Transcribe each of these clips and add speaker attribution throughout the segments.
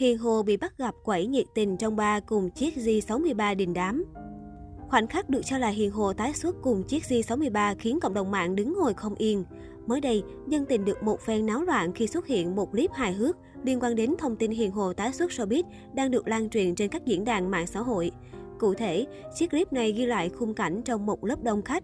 Speaker 1: Hiền Hồ bị bắt gặp quẩy nhiệt tình trong ba cùng chiếc G63 đình đám. Khoảnh khắc được cho là Hiền Hồ tái xuất cùng chiếc G63 khiến cộng đồng mạng đứng ngồi không yên. Mới đây, dân tình được một phen náo loạn khi xuất hiện một clip hài hước liên quan đến thông tin Hiền Hồ tái xuất showbiz đang được lan truyền trên các diễn đàn mạng xã hội. Cụ thể, chiếc clip này ghi lại khung cảnh trong một lớp đông khách.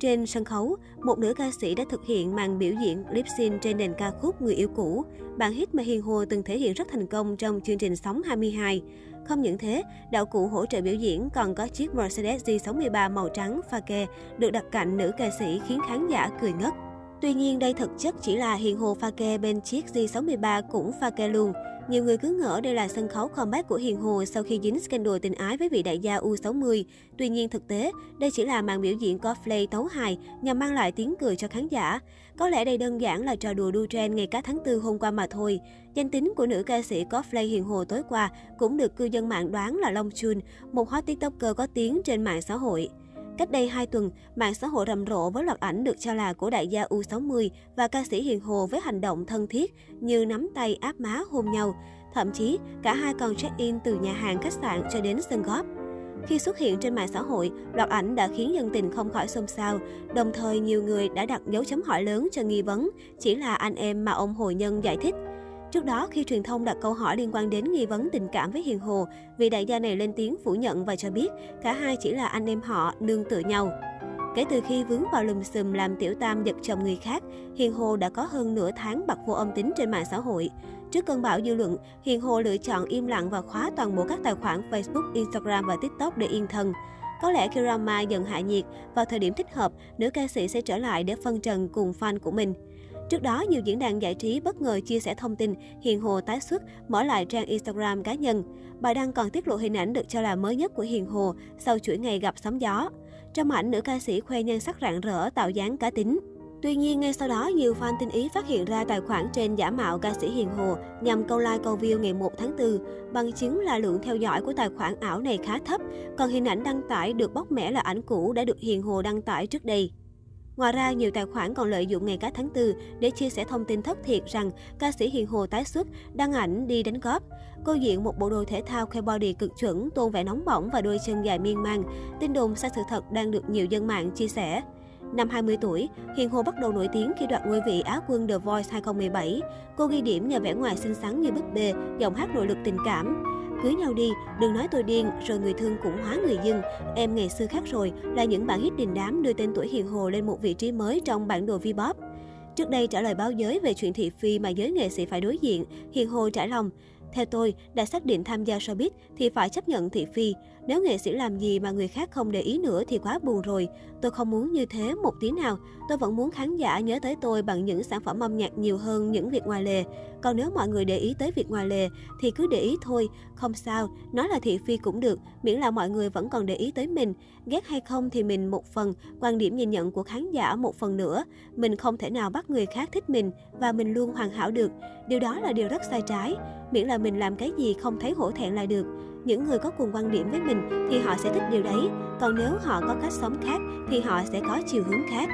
Speaker 1: Trên sân khấu, một nữ ca sĩ đã thực hiện màn biểu diễn lip sync trên nền ca khúc Người yêu cũ, bản hit mà Hiền Hồ từng thể hiện rất thành công trong chương trình Sống 22. Không những thế, đạo cụ hỗ trợ biểu diễn còn có chiếc Mercedes G63 màu trắng pha kè được đặt cạnh nữ ca sĩ khiến khán giả cười ngất. Tuy nhiên, đây thực chất chỉ là Hiền Hồ pha kè bên chiếc G63 cũng pha kè luôn. Nhiều người cứ ngỡ đây là sân khấu comeback của Hiền Hồ sau khi dính scandal tình ái với vị đại gia U60. Tuy nhiên thực tế, đây chỉ là màn biểu diễn cosplay tấu hài nhằm mang lại tiếng cười cho khán giả. Có lẽ đây đơn giản là trò đùa đu trend ngày cá tháng 4 hôm qua mà thôi. Danh tính của nữ ca sĩ cosplay Hiền Hồ tối qua cũng được cư dân mạng đoán là Long Chun, một hot tiktoker có tiếng trên mạng xã hội. Cách đây 2 tuần, mạng xã hội rầm rộ với loạt ảnh được cho là của đại gia U60 và ca sĩ Hiền Hồ với hành động thân thiết như nắm tay áp má hôn nhau. Thậm chí, cả hai còn check-in từ nhà hàng khách sạn cho đến sân góp. Khi xuất hiện trên mạng xã hội, loạt ảnh đã khiến dân tình không khỏi xôn xao. Đồng thời, nhiều người đã đặt dấu chấm hỏi lớn cho nghi vấn, chỉ là anh em mà ông Hồ Nhân giải thích. Trước đó, khi truyền thông đặt câu hỏi liên quan đến nghi vấn tình cảm với Hiền Hồ, vị đại gia này lên tiếng phủ nhận và cho biết cả hai chỉ là anh em họ, nương tựa nhau. Kể từ khi vướng vào lùm xùm làm tiểu tam giật chồng người khác, Hiền Hồ đã có hơn nửa tháng bật vô âm tính trên mạng xã hội. Trước cơn bão dư luận, Hiền Hồ lựa chọn im lặng và khóa toàn bộ các tài khoản Facebook, Instagram và TikTok để yên thân. Có lẽ khi drama dần hạ nhiệt, vào thời điểm thích hợp, nữ ca sĩ sẽ trở lại để phân trần cùng fan của mình. Trước đó, nhiều diễn đàn giải trí bất ngờ chia sẻ thông tin Hiền Hồ tái xuất, mở lại trang Instagram cá nhân. Bài đăng còn tiết lộ hình ảnh được cho là mới nhất của Hiền Hồ sau chuỗi ngày gặp sóng gió. Trong ảnh, nữ ca sĩ khoe nhan sắc rạng rỡ, tạo dáng cá tính. Tuy nhiên, ngay sau đó, nhiều fan tinh ý phát hiện ra tài khoản trên giả mạo ca sĩ Hiền Hồ nhằm câu like câu view ngày 1 tháng 4. Bằng chứng là lượng theo dõi của tài khoản ảo này khá thấp, còn hình ảnh đăng tải được bóc mẽ là ảnh cũ đã được Hiền Hồ đăng tải trước đây. Ngoài ra, nhiều tài khoản còn lợi dụng ngày cá tháng 4 để chia sẻ thông tin thất thiệt rằng ca sĩ Hiền Hồ tái xuất, đăng ảnh đi đánh góp. Cô diện một bộ đồ thể thao khoe body cực chuẩn, tôn vẻ nóng bỏng và đôi chân dài miên man. Tin đồn sai sự thật đang được nhiều dân mạng chia sẻ. Năm 20 tuổi, Hiền Hồ bắt đầu nổi tiếng khi đoạt ngôi vị Á quân The Voice 2017. Cô ghi điểm nhờ vẻ ngoài xinh xắn như búp bê, giọng hát nội lực tình cảm. Cưới nhau đi, đừng nói tôi điên, rồi người thương cũng hóa người dưng. Em ngày xưa khác rồi là những bản hit đình đám đưa tên tuổi Hiền Hồ lên một vị trí mới trong bản đồ V-pop. Trước đây trả lời báo giới về chuyện thị phi mà giới nghệ sĩ phải đối diện, Hiền Hồ trả lòng, theo tôi, đã xác định tham gia showbiz thì phải chấp nhận thị phi. Nếu nghệ sĩ làm gì mà người khác không để ý nữa thì quá buồn rồi. Tôi không muốn như thế một tí nào. Tôi vẫn muốn khán giả nhớ tới tôi bằng những sản phẩm âm nhạc nhiều hơn những việc ngoài lề. Còn nếu mọi người để ý tới việc ngoài lề thì cứ để ý thôi. Không sao, nói là thị phi cũng được, miễn là mọi người vẫn còn để ý tới mình. Ghét hay không thì mình một phần, quan điểm nhìn nhận của khán giả một phần nữa. Mình không thể nào bắt người khác thích mình và mình luôn hoàn hảo được. Điều đó là điều rất sai trái. Miễn là mình làm cái gì không thấy hổ thẹn là được. Những người có cùng quan điểm với mình thì họ sẽ thích điều đấy, còn nếu họ có cách sống khác thì họ sẽ có chiều hướng khác.